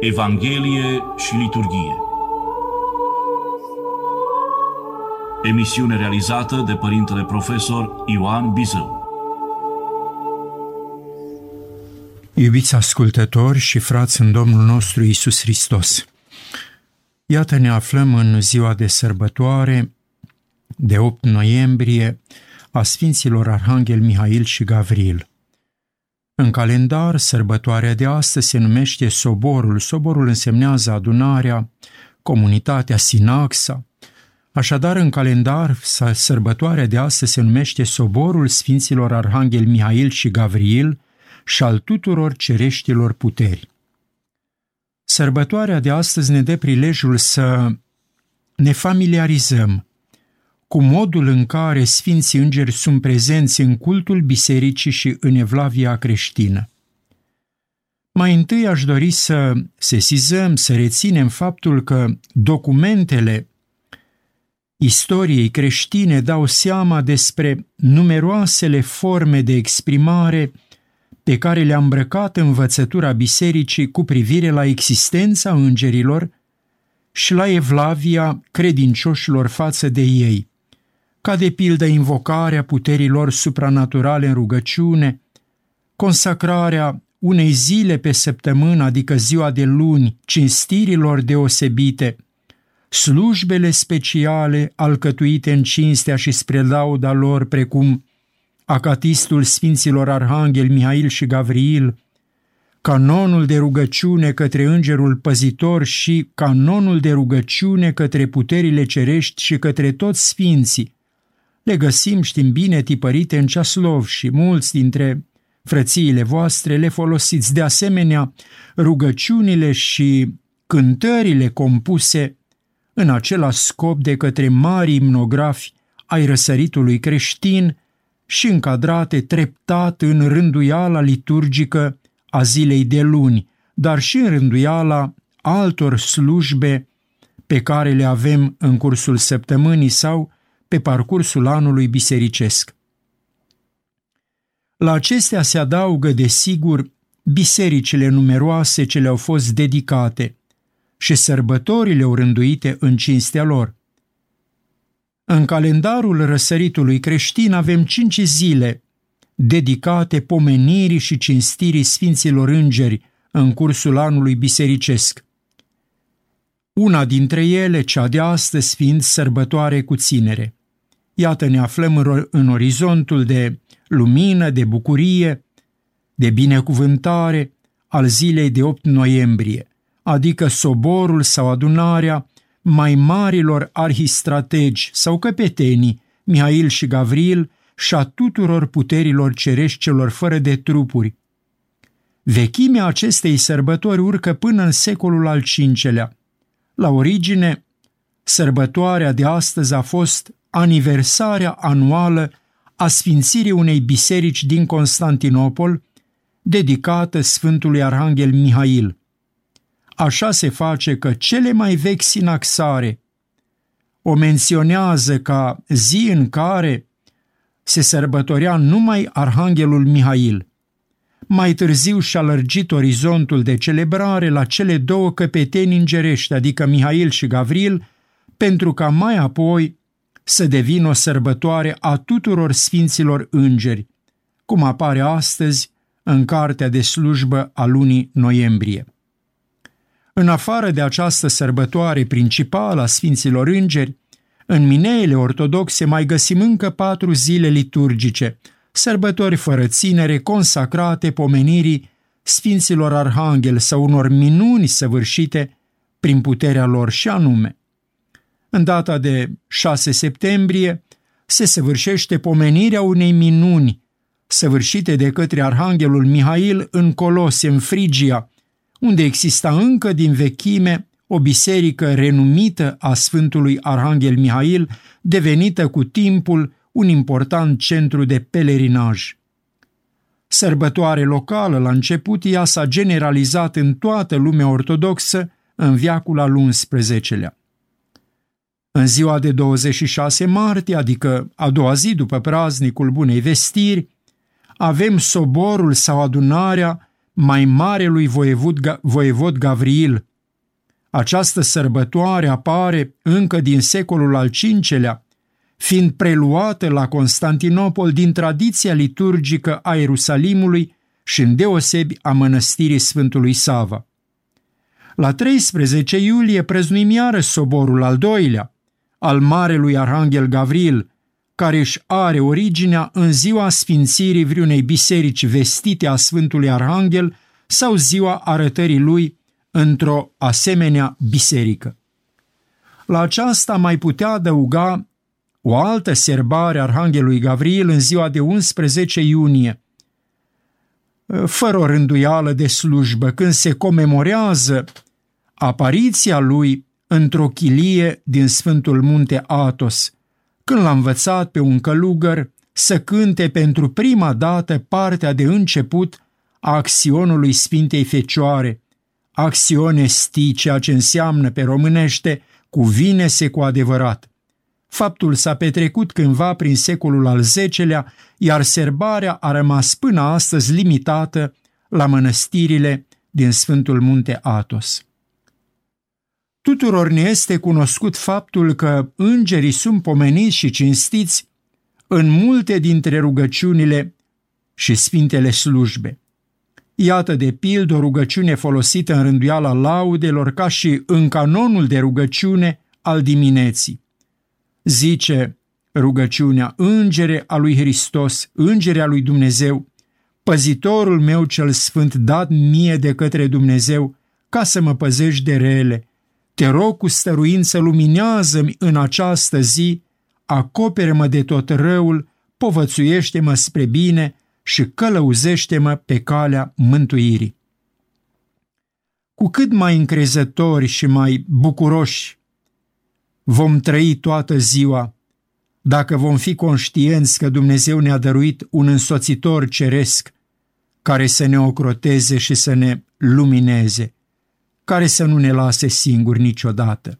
Evanghelie și liturghie. Emisiune realizată de părintele profesor Ioan Bizău. Iubiți ascultători și frați în Domnul nostru Isus Hristos, iată ne aflăm în ziua de sărbătoare de 8 noiembrie a Sfinților Arhanghel Mihail și Gavril. În calendar, sărbătoarea de astăzi se numește Soborul. Soborul însemnează adunarea, comunitatea, sinaxa. Așadar, în calendar, sărbătoarea de astăzi se numește Soborul Sfinților Arhanghel Mihail și Gavril și al tuturor cereștilor puteri. Sărbătoarea de astăzi ne dă prilejul să ne familiarizăm cu modul în care Sfinții Îngeri sunt prezenți în cultul bisericii și în evlavia creștină. Mai întâi aș dori să sesizăm, să reținem faptul că documentele istoriei creștine dau seama despre numeroasele forme de exprimare pe care le-a îmbrăcat învățătura bisericii cu privire la existența îngerilor și la evlavia credincioșilor față de ei ca de pildă invocarea puterilor supranaturale în rugăciune, consacrarea unei zile pe săptămână, adică ziua de luni, cinstirilor deosebite, slujbele speciale alcătuite în cinstea și spre lauda lor, precum acatistul Sfinților Arhanghel Mihail și Gavriil, canonul de rugăciune către îngerul păzitor și canonul de rugăciune către puterile cerești și către toți sfinții, le găsim, știm bine, tipărite în ceaslov și mulți dintre frățiile voastre le folosiți. De asemenea, rugăciunile și cântările compuse în același scop de către mari imnografi ai răsăritului creștin și încadrate treptat în rânduiala liturgică a zilei de luni, dar și în rânduiala altor slujbe pe care le avem în cursul săptămânii sau pe parcursul anului bisericesc. La acestea se adaugă, desigur, bisericile numeroase ce le-au fost dedicate și sărbătorile orânduite în cinstea lor. În calendarul răsăritului creștin avem cinci zile dedicate pomenirii și cinstirii Sfinților Îngeri în cursul anului bisericesc. Una dintre ele, cea de astăzi, fiind sărbătoare cu ținere. Iată, ne aflăm în orizontul de lumină, de bucurie, de binecuvântare al zilei de 8 noiembrie, adică soborul sau adunarea mai marilor arhistrategi sau căpetenii, Mihail și Gavril, și a tuturor puterilor cerești celor fără de trupuri. Vechimea acestei sărbători urcă până în secolul al V-lea. La origine, sărbătoarea de astăzi a fost aniversarea anuală a sfințirii unei biserici din Constantinopol, dedicată Sfântului Arhanghel Mihail. Așa se face că cele mai vechi sinaxare o menționează ca zi în care se sărbătorea numai Arhanghelul Mihail. Mai târziu și-a lărgit orizontul de celebrare la cele două căpeteni îngerești, adică Mihail și Gavril, pentru ca mai apoi să devină o sărbătoare a tuturor sfinților îngeri, cum apare astăzi în cartea de slujbă a lunii noiembrie. În afară de această sărbătoare principală a Sfinților Îngeri, în mineile ortodoxe mai găsim încă patru zile liturgice, sărbători fără ținere, consacrate pomenirii Sfinților Arhanghel sau unor minuni săvârșite prin puterea lor și anume în data de 6 septembrie, se săvârșește pomenirea unei minuni săvârșite de către Arhanghelul Mihail în Colose, în Frigia, unde exista încă din vechime o biserică renumită a Sfântului Arhanghel Mihail, devenită cu timpul un important centru de pelerinaj. Sărbătoare locală la început, ea s-a generalizat în toată lumea ortodoxă în viacul al XI-lea. În ziua de 26 martie, adică a doua zi după praznicul Bunei Vestiri, avem soborul sau adunarea mai marelui voievod, voievod Gavril. Această sărbătoare apare încă din secolul al V-lea, fiind preluată la Constantinopol din tradiția liturgică a Ierusalimului și îndeosebi a mănăstirii Sfântului Sava. La 13 iulie prăznuim iară soborul al doilea, al Marelui Arhanghel Gavril, care își are originea în ziua sfințirii vreunei biserici vestite a Sfântului Arhanghel sau ziua arătării lui într-o asemenea biserică. La aceasta mai putea adăuga o altă serbare Arhanghelului Gavril în ziua de 11 iunie, fără o rânduială de slujbă, când se comemorează apariția lui într-o chilie din Sfântul Munte Atos, când l-a învățat pe un călugăr să cânte pentru prima dată partea de început a acționului Sfintei Fecioare, acțiune sti, ceea ce înseamnă pe românește cuvine-se cu adevărat. Faptul s-a petrecut cândva prin secolul al X-lea, iar serbarea a rămas până astăzi limitată la mănăstirile din Sfântul Munte Atos. Tuturor ne este cunoscut faptul că îngerii sunt pomeniți și cinstiți în multe dintre rugăciunile și sfintele slujbe. Iată de pildă o rugăciune folosită în rânduiala laudelor ca și în canonul de rugăciune al dimineții. Zice rugăciunea, îngere a lui Hristos, îngere a lui Dumnezeu, păzitorul meu cel sfânt dat mie de către Dumnezeu, ca să mă păzești de rele, te rog cu stăruință, luminează-mi în această zi, acopere-mă de tot răul, povățuiește-mă spre bine și călăuzește-mă pe calea mântuirii. Cu cât mai încrezători și mai bucuroși vom trăi toată ziua, dacă vom fi conștienți că Dumnezeu ne-a dăruit un însoțitor ceresc care să ne ocroteze și să ne lumineze – care să nu ne lase singuri niciodată.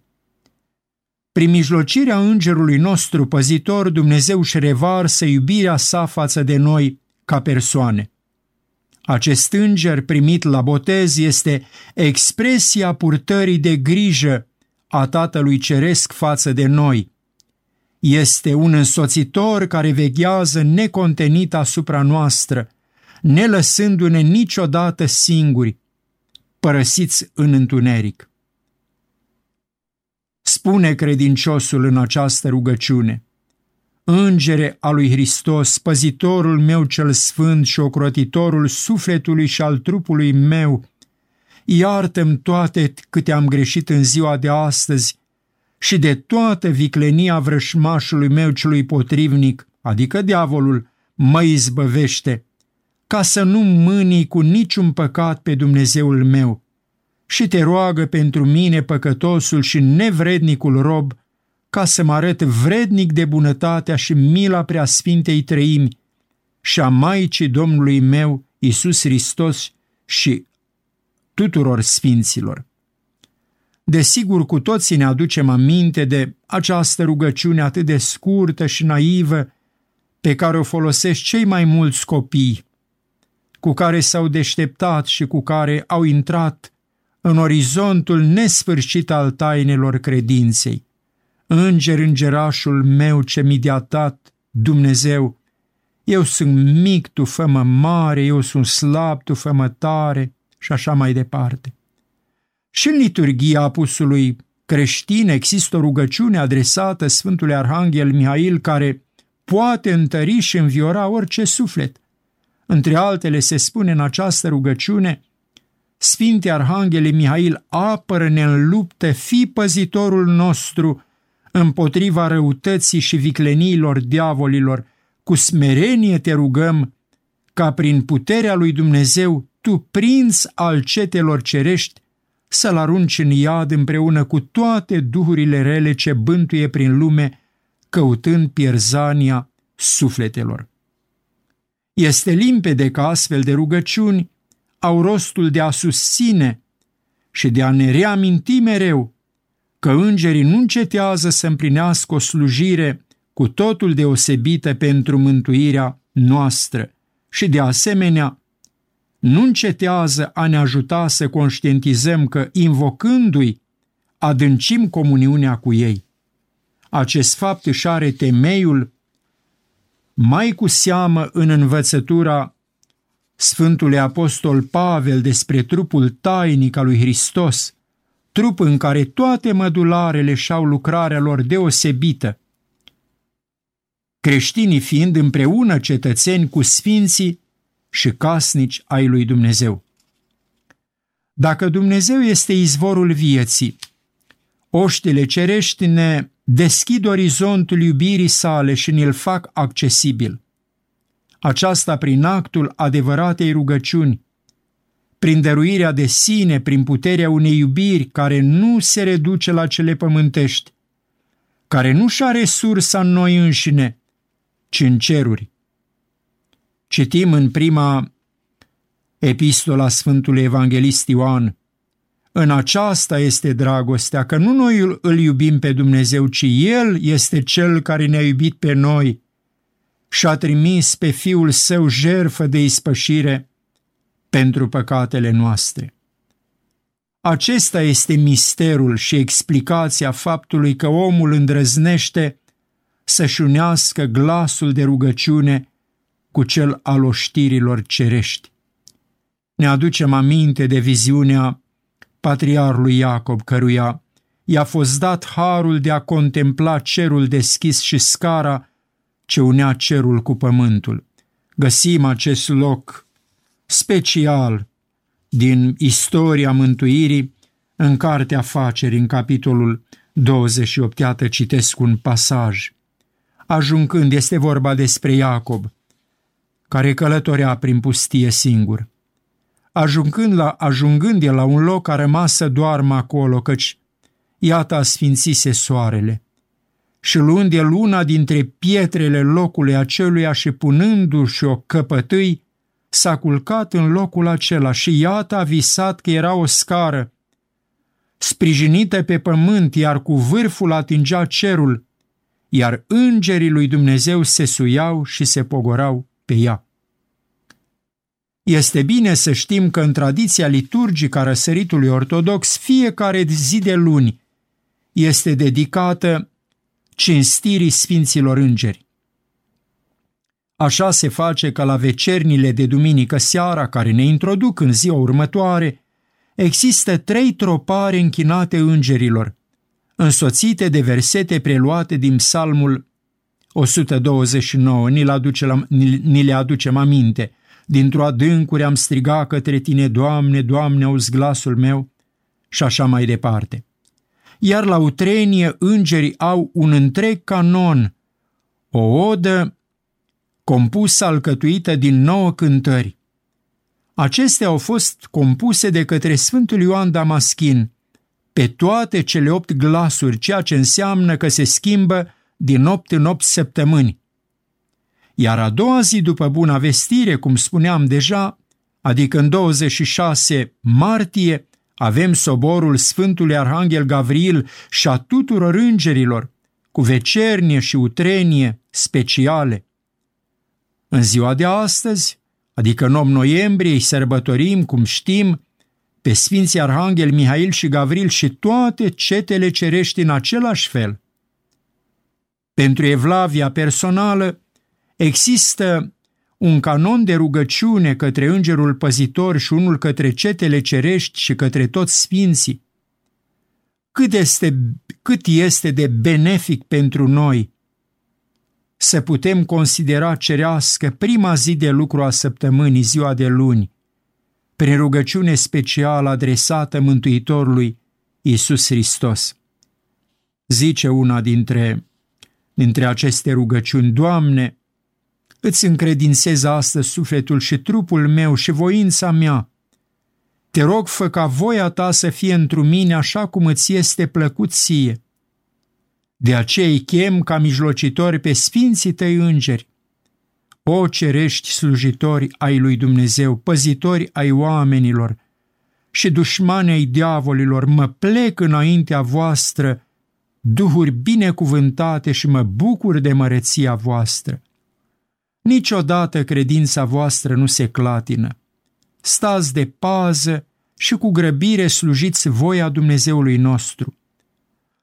Prin mijlocirea îngerului nostru păzitor, Dumnezeu își revarsă iubirea sa față de noi ca persoane. Acest înger primit la botez este expresia purtării de grijă a Tatălui Ceresc față de noi. Este un însoțitor care veghează necontenit asupra noastră, ne lăsându-ne niciodată singuri, părăsiți în întuneric. Spune credinciosul în această rugăciune, Îngere a lui Hristos, păzitorul meu cel sfânt și ocrotitorul sufletului și al trupului meu, iartă-mi toate câte am greșit în ziua de astăzi și de toată viclenia vrășmașului meu celui potrivnic, adică diavolul, mă izbăvește ca să nu mânii cu niciun păcat pe Dumnezeul meu și te roagă pentru mine păcătosul și nevrednicul rob, ca să mă arăt vrednic de bunătatea și mila preasfintei trăimi și a Maicii Domnului meu, Isus Hristos și tuturor sfinților. Desigur, cu toții ne aducem aminte de această rugăciune atât de scurtă și naivă pe care o folosesc cei mai mulți copii cu care s-au deșteptat și cu care au intrat în orizontul nesfârșit al tainelor credinței. Înger, îngerașul meu ce mi de dat, Dumnezeu, eu sunt mic, tu fă mare, eu sunt slab, tu fă tare și așa mai departe. Și în liturgia apusului creștin există o rugăciune adresată Sfântului Arhanghel Mihail care poate întări și înviora orice suflet – între altele se spune în această rugăciune, Sfinte Arhanghele Mihail, apără-ne în luptă, fi păzitorul nostru împotriva răutății și vicleniilor diavolilor, cu smerenie te rugăm, ca prin puterea lui Dumnezeu, tu, prinț al cetelor cerești, să-l arunci în iad împreună cu toate duhurile rele ce bântuie prin lume, căutând pierzania sufletelor. Este limpede că astfel de rugăciuni au rostul de a susține și de a ne reaminti mereu că îngerii nu încetează să împlinească o slujire cu totul deosebită pentru mântuirea noastră și de asemenea nu încetează a ne ajuta să conștientizăm că, invocându-i, adâncim comuniunea cu ei. Acest fapt își are temeiul mai cu seamă în învățătura Sfântului Apostol Pavel despre trupul tainic al lui Hristos, trup în care toate mădularele și-au lucrarea lor deosebită, creștinii fiind împreună cetățeni cu sfinții și casnici ai lui Dumnezeu. Dacă Dumnezeu este izvorul vieții, oștile cerești ne deschid orizontul iubirii sale și ne-l fac accesibil. Aceasta prin actul adevăratei rugăciuni, prin dăruirea de sine, prin puterea unei iubiri care nu se reduce la cele pământești, care nu-și are sursa în noi înșine, ci în ceruri. Citim în prima epistola Sfântului Evanghelist Ioan, în aceasta este dragostea, că nu noi îl iubim pe Dumnezeu, ci El este Cel care ne-a iubit pe noi și a trimis pe Fiul Său jerfă de ispășire pentru păcatele noastre. Acesta este misterul și explicația faptului că omul îndrăznește să-și unească glasul de rugăciune cu cel al oștirilor cerești. Ne aducem aminte de viziunea patriarului Iacob, căruia i-a fost dat harul de a contempla cerul deschis și scara ce unea cerul cu pământul. Găsim acest loc special din istoria mântuirii în Cartea Afaceri, în capitolul 28, iată citesc un pasaj. Ajungând, este vorba despre Iacob, care călătorea prin pustie singur. Ajungând, la, ajungând el la un loc, a rămas să doarmă acolo, căci iată a sfințise soarele. Și luând el una dintre pietrele locului aceluia și punându-și o căpătâi, s-a culcat în locul acela și iată a visat că era o scară, sprijinită pe pământ, iar cu vârful atingea cerul, iar îngerii lui Dumnezeu se suiau și se pogorau pe ea. Este bine să știm că în tradiția liturgică a răsăritului ortodox fiecare zi de luni este dedicată cinstirii Sfinților Îngeri. Așa se face că la vecernile de duminică seara care ne introduc în ziua următoare, există trei tropare închinate îngerilor, însoțite de versete preluate din psalmul 129, ni le, aduce la, ni le aducem aminte. Dintr-o adâncuri am strigat către tine, Doamne, Doamne, auzi glasul meu și așa mai departe. Iar la utrenie îngerii au un întreg canon, o odă compusă alcătuită din nouă cântări. Acestea au fost compuse de către Sfântul Ioan Damaschin pe toate cele opt glasuri, ceea ce înseamnă că se schimbă din opt în opt săptămâni. Iar a doua zi după buna vestire, cum spuneam deja, adică în 26 martie, avem soborul Sfântului Arhanghel Gavril și a tuturor îngerilor, cu vecernie și utrenie speciale. În ziua de astăzi, adică în 8 noiembrie, îi sărbătorim, cum știm, pe Sfinții Arhanghel Mihail și Gavril și toate cetele cerești în același fel. Pentru evlavia personală există un canon de rugăciune către Îngerul Păzitor și unul către cetele cerești și către toți sfinții. Cât este, cât este de benefic pentru noi să putem considera cerească prima zi de lucru a săptămânii, ziua de luni, prin rugăciune specială adresată Mântuitorului Iisus Hristos. Zice una dintre, dintre aceste rugăciuni, Doamne, îți încredințez astăzi sufletul și trupul meu și voința mea. Te rog, fă ca voia ta să fie întru mine așa cum îți este plăcut ție. De aceea îi chem ca mijlocitori pe sfinții tăi îngeri. O cerești slujitori ai lui Dumnezeu, păzitori ai oamenilor și dușmani ai diavolilor, mă plec înaintea voastră, duhuri binecuvântate și mă bucur de măreția voastră. Niciodată credința voastră nu se clatină. stați de pază și cu grăbire slujiți voia Dumnezeului nostru.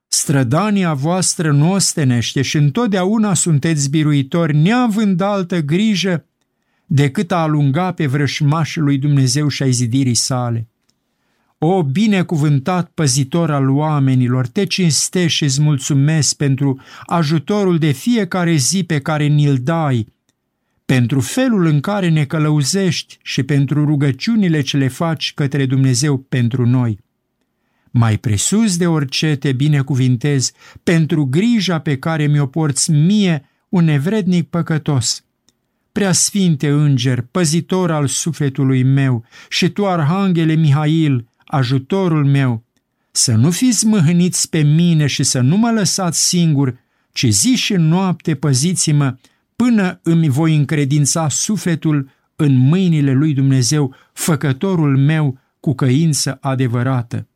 Strădania voastră nu ostenește și întotdeauna sunteți biruitori, neavând altă grijă decât a alunga pe vrășmașul lui Dumnezeu și ai zidirii sale. O binecuvântat păzitor al oamenilor, te cinstesc și îți mulțumesc pentru ajutorul de fiecare zi pe care ni-l dai, pentru felul în care ne călăuzești și pentru rugăciunile ce le faci către Dumnezeu pentru noi. Mai presus de orice te binecuvintez pentru grija pe care mi-o porți mie, un nevrednic păcătos. Prea sfinte înger, păzitor al sufletului meu, și tu, Arhanghele Mihail, ajutorul meu, să nu fiți mâhniți pe mine și să nu mă lăsați singur, ci zi și noapte păziți-mă până îmi voi încredința sufletul în mâinile lui Dumnezeu, făcătorul meu cu căință adevărată.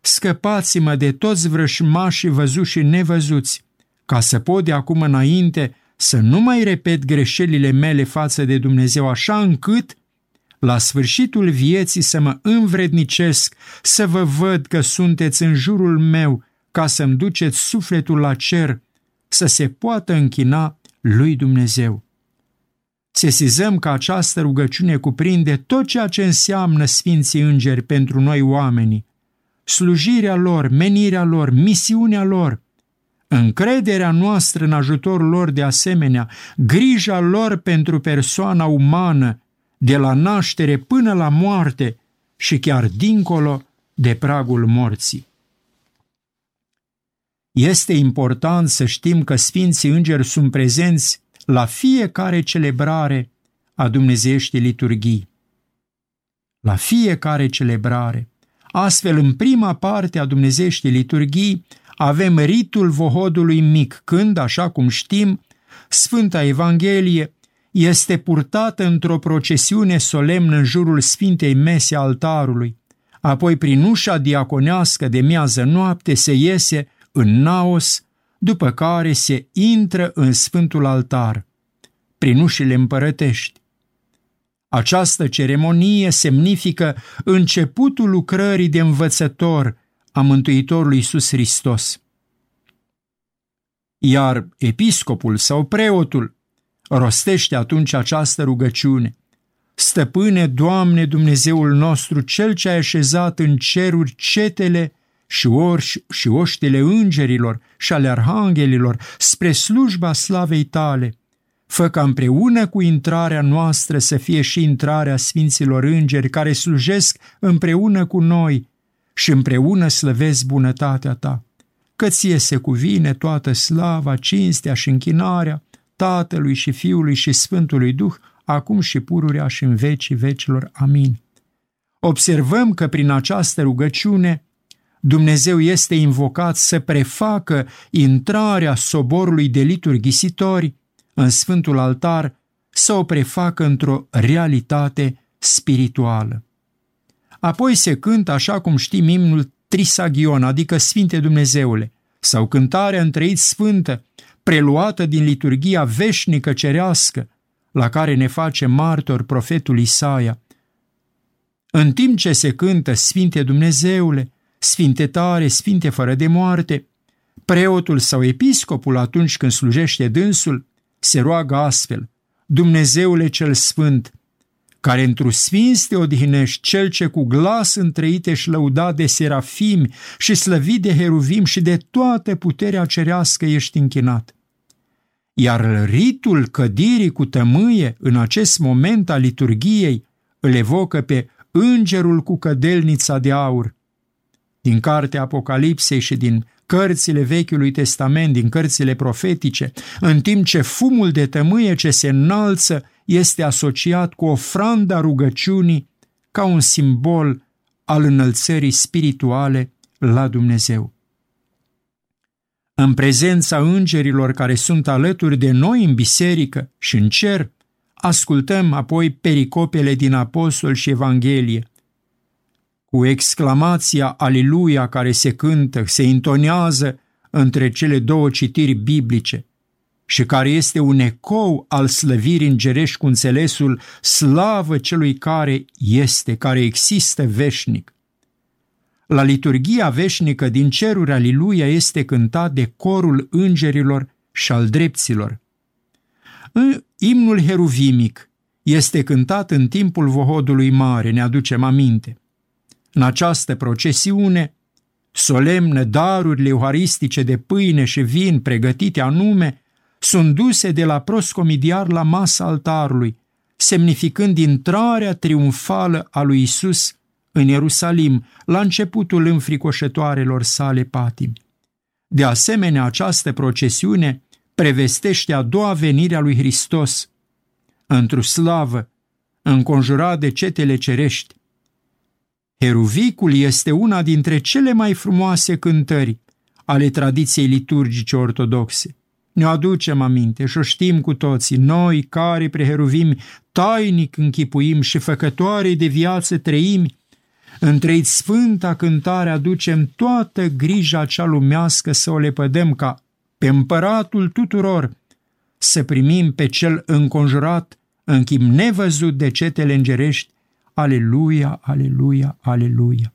Scăpați-mă de toți vrășmașii văzuți și nevăzuți, ca să pot de acum înainte să nu mai repet greșelile mele față de Dumnezeu așa încât la sfârșitul vieții să mă învrednicesc, să vă văd că sunteți în jurul meu ca să-mi duceți sufletul la cer, să se poată închina lui Dumnezeu. Sesizăm că această rugăciune cuprinde tot ceea ce înseamnă Sfinții Îngeri pentru noi oamenii, slujirea lor, menirea lor, misiunea lor, încrederea noastră în ajutorul lor de asemenea, grija lor pentru persoana umană, de la naștere până la moarte și chiar dincolo de pragul morții. Este important să știm că Sfinții Îngeri sunt prezenți la fiecare celebrare a Dumnezeieștii liturghii. La fiecare celebrare. Astfel, în prima parte a Dumnezeieștii liturghii, avem ritul vohodului mic, când, așa cum știm, Sfânta Evanghelie este purtată într-o procesiune solemnă în jurul Sfintei Mese altarului, apoi prin ușa diaconească de miază noapte se iese în naos, după care se intră în Sfântul Altar, prin ușile împărătești. Această ceremonie semnifică începutul lucrării de învățător a Mântuitorului Iisus Hristos. Iar episcopul sau preotul rostește atunci această rugăciune. Stăpâne, Doamne Dumnezeul nostru, Cel ce a așezat în ceruri cetele și, orși, și oștile îngerilor și ale arhanghelilor spre slujba slavei tale, fă ca împreună cu intrarea noastră să fie și intrarea Sfinților Îngeri care slujesc împreună cu noi și împreună slăvesc bunătatea ta, că ție se cuvine toată slava, cinstea și închinarea Tatălui și Fiului și Sfântului Duh, acum și pururea și în vecii vecilor. Amin. Observăm că prin această rugăciune Dumnezeu este invocat să prefacă intrarea soborului de liturghisitori în Sfântul Altar, să o prefacă într-o realitate spirituală. Apoi se cântă, așa cum știm, imnul Trisagion, adică Sfinte Dumnezeule, sau cântarea întreiți sfântă, preluată din liturgia veșnică cerească, la care ne face martor profetul Isaia. În timp ce se cântă Sfinte Dumnezeule, Sfinte tare, Sfinte fără de moarte, preotul sau episcopul atunci când slujește dânsul, se roagă astfel, Dumnezeule cel Sfânt, care într-o sfinți te odihnești, cel ce cu glas întrăite și lăudat de serafimi și slăvit de heruvim și de toată puterea cerească ești închinat. Iar ritul cădirii cu tămâie în acest moment al liturgiei îl evocă pe îngerul cu cădelnița de aur. Din cartea Apocalipsei și din cărțile Vechiului Testament, din cărțile profetice, în timp ce fumul de tămâie ce se înalță este asociat cu ofranda rugăciunii ca un simbol al înălțării spirituale la Dumnezeu. În prezența îngerilor care sunt alături de noi în biserică și în cer, ascultăm apoi pericopele din Apostol și Evanghelie. Cu exclamația Aliluia care se cântă, se intonează între cele două citiri biblice. și care este un ecou al slăvirii îngerești cu înțelesul slavă celui care este, care există veșnic. La liturgia veșnică din ceruri Aliluia este cântat de corul îngerilor și al drepților. Imnul heruvimic este cântat în timpul vohodului mare, ne aducem aminte. În această procesiune, solemne darurile euharistice de pâine și vin pregătite anume sunt duse de la proscomidiar la masa altarului, semnificând intrarea triumfală a lui Isus în Ierusalim, la începutul înfricoșătoarelor sale patimi. De asemenea, această procesiune prevestește a doua venire a lui Hristos, într-o slavă, înconjurat de cetele cerești. Heruvicul este una dintre cele mai frumoase cântări ale tradiției liturgice ortodoxe. Ne aducem aminte și o știm cu toții, noi care preheruvim tainic închipuim și făcătoare de viață trăimi, între sfânta cântare aducem toată grija cea lumească să o lepădăm ca pe împăratul tuturor, să primim pe cel înconjurat în chip nevăzut de cetele îngerești, Aleluia, aleluia, aleluia.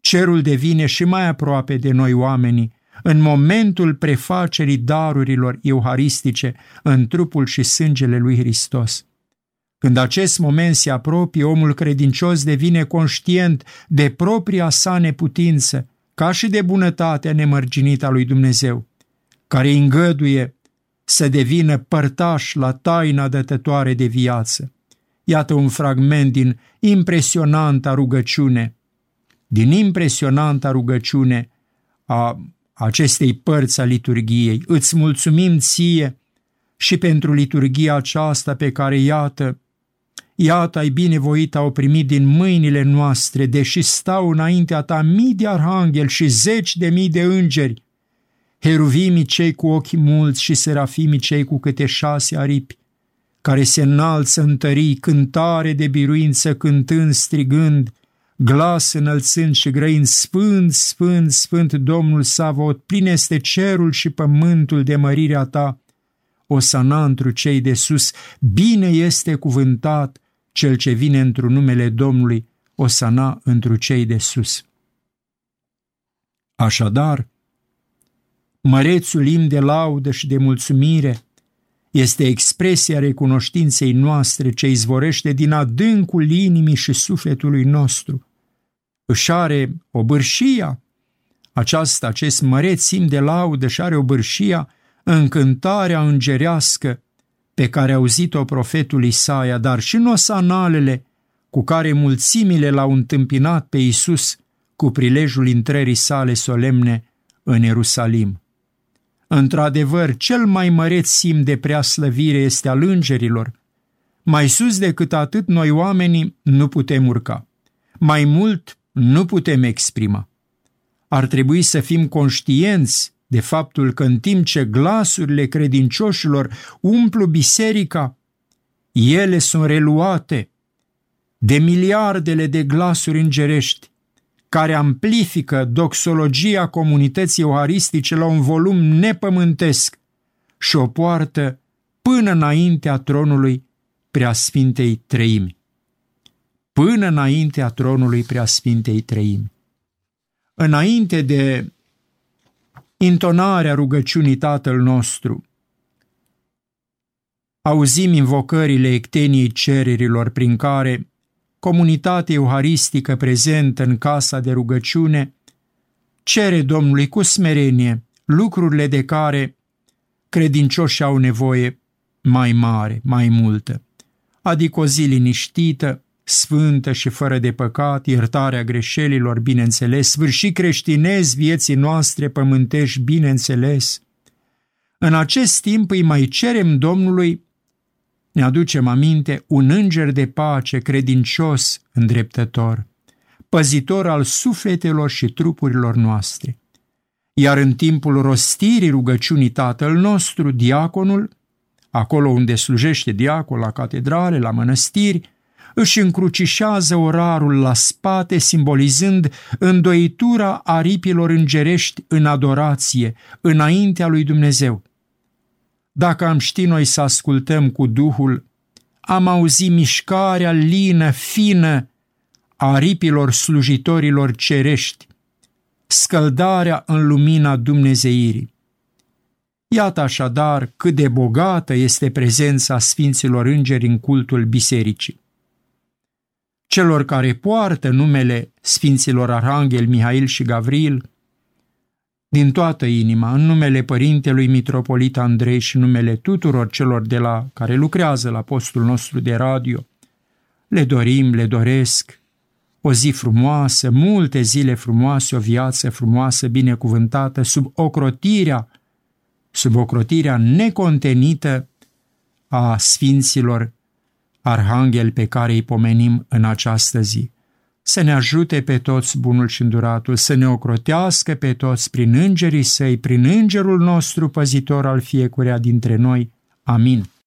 Cerul devine și mai aproape de noi oamenii în momentul prefacerii darurilor euharistice în trupul și sângele lui Hristos. Când acest moment se apropie, omul credincios devine conștient de propria sa neputință, ca și de bunătatea nemărginită a lui Dumnezeu, care îi îngăduie să devină părtaș la taina dătătoare de viață. Iată un fragment din impresionanta rugăciune, din impresionanta rugăciune a acestei părți a liturgiei. Îți mulțumim ție și pentru liturgia aceasta pe care, iată, Iată, ai binevoit au primit din mâinile noastre, deși stau înaintea ta mii de arhanghel și zeci de mii de îngeri, heruvimii cei cu ochi mulți și serafimii cei cu câte șase aripi, care se înalță în tării, cântare de biruință, cântând, strigând, glas înălțând și grăind, Sfânt, Sfânt, Sfânt Domnul Savot, plin este cerul și pământul de mărirea ta, o sanantru cei de sus, bine este cuvântat cel ce vine într numele Domnului, o sana întru cei de sus. Așadar, mărețul im de laudă și de mulțumire este expresia recunoștinței noastre ce izvorește din adâncul inimii și sufletului nostru. Își are o bârșia, aceasta, acest măreț sim de laudă și are o bârșia în cântarea îngerească pe care a auzit-o profetul Isaia, dar și nosanalele cu care mulțimile l-au întâmpinat pe Isus cu prilejul intrării sale solemne în Ierusalim. Într-adevăr, cel mai măreț sim de preaslăvire este al îngerilor. Mai sus decât atât, noi oamenii nu putem urca. Mai mult nu putem exprima. Ar trebui să fim conștienți de faptul că în timp ce glasurile credincioșilor umplu biserica, ele sunt reluate de miliardele de glasuri îngerești care amplifică doxologia comunității euharistice la un volum nepământesc și o poartă până înaintea tronului Preasfintei Treimi. Până înaintea tronului Preasfintei Treimi. Înainte de intonarea rugăciunii Tatăl nostru. Auzim invocările ecteniei cererilor prin care comunitatea euharistică prezentă în casa de rugăciune cere Domnului cu smerenie lucrurile de care credincioșii au nevoie mai mare, mai multă, adică o zi liniștită, sfântă și fără de păcat, iertarea greșelilor, bineînțeles, sfârșit creștinez vieții noastre pământești, bineînțeles. În acest timp îi mai cerem Domnului, ne aducem aminte, un înger de pace credincios, îndreptător, păzitor al sufletelor și trupurilor noastre. Iar în timpul rostirii rugăciunii Tatăl nostru, diaconul, acolo unde slujește diacol la catedrale, la mănăstiri, își încrucișează orarul la spate, simbolizând îndoitura aripilor îngerești în adorație, înaintea lui Dumnezeu. Dacă am ști noi să ascultăm cu Duhul, am auzit mișcarea lină, fină a aripilor slujitorilor cerești, scăldarea în lumina Dumnezeirii. Iată așadar cât de bogată este prezența Sfinților Îngeri în cultul bisericii. Celor care poartă numele Sfinților Arhanghel Mihail și Gavril, din toată inima, în numele Părintelui Mitropolit Andrei și numele tuturor celor de la care lucrează la postul nostru de radio, le dorim, le doresc o zi frumoasă, multe zile frumoase, o viață frumoasă, binecuvântată, sub ocrotirea, sub ocrotirea necontenită a sfinților arhanghel pe care îi pomenim în această zi să ne ajute pe toți bunul și înduratul, să ne ocrotească pe toți prin îngerii săi, prin îngerul nostru păzitor al fiecăruia dintre noi. Amin.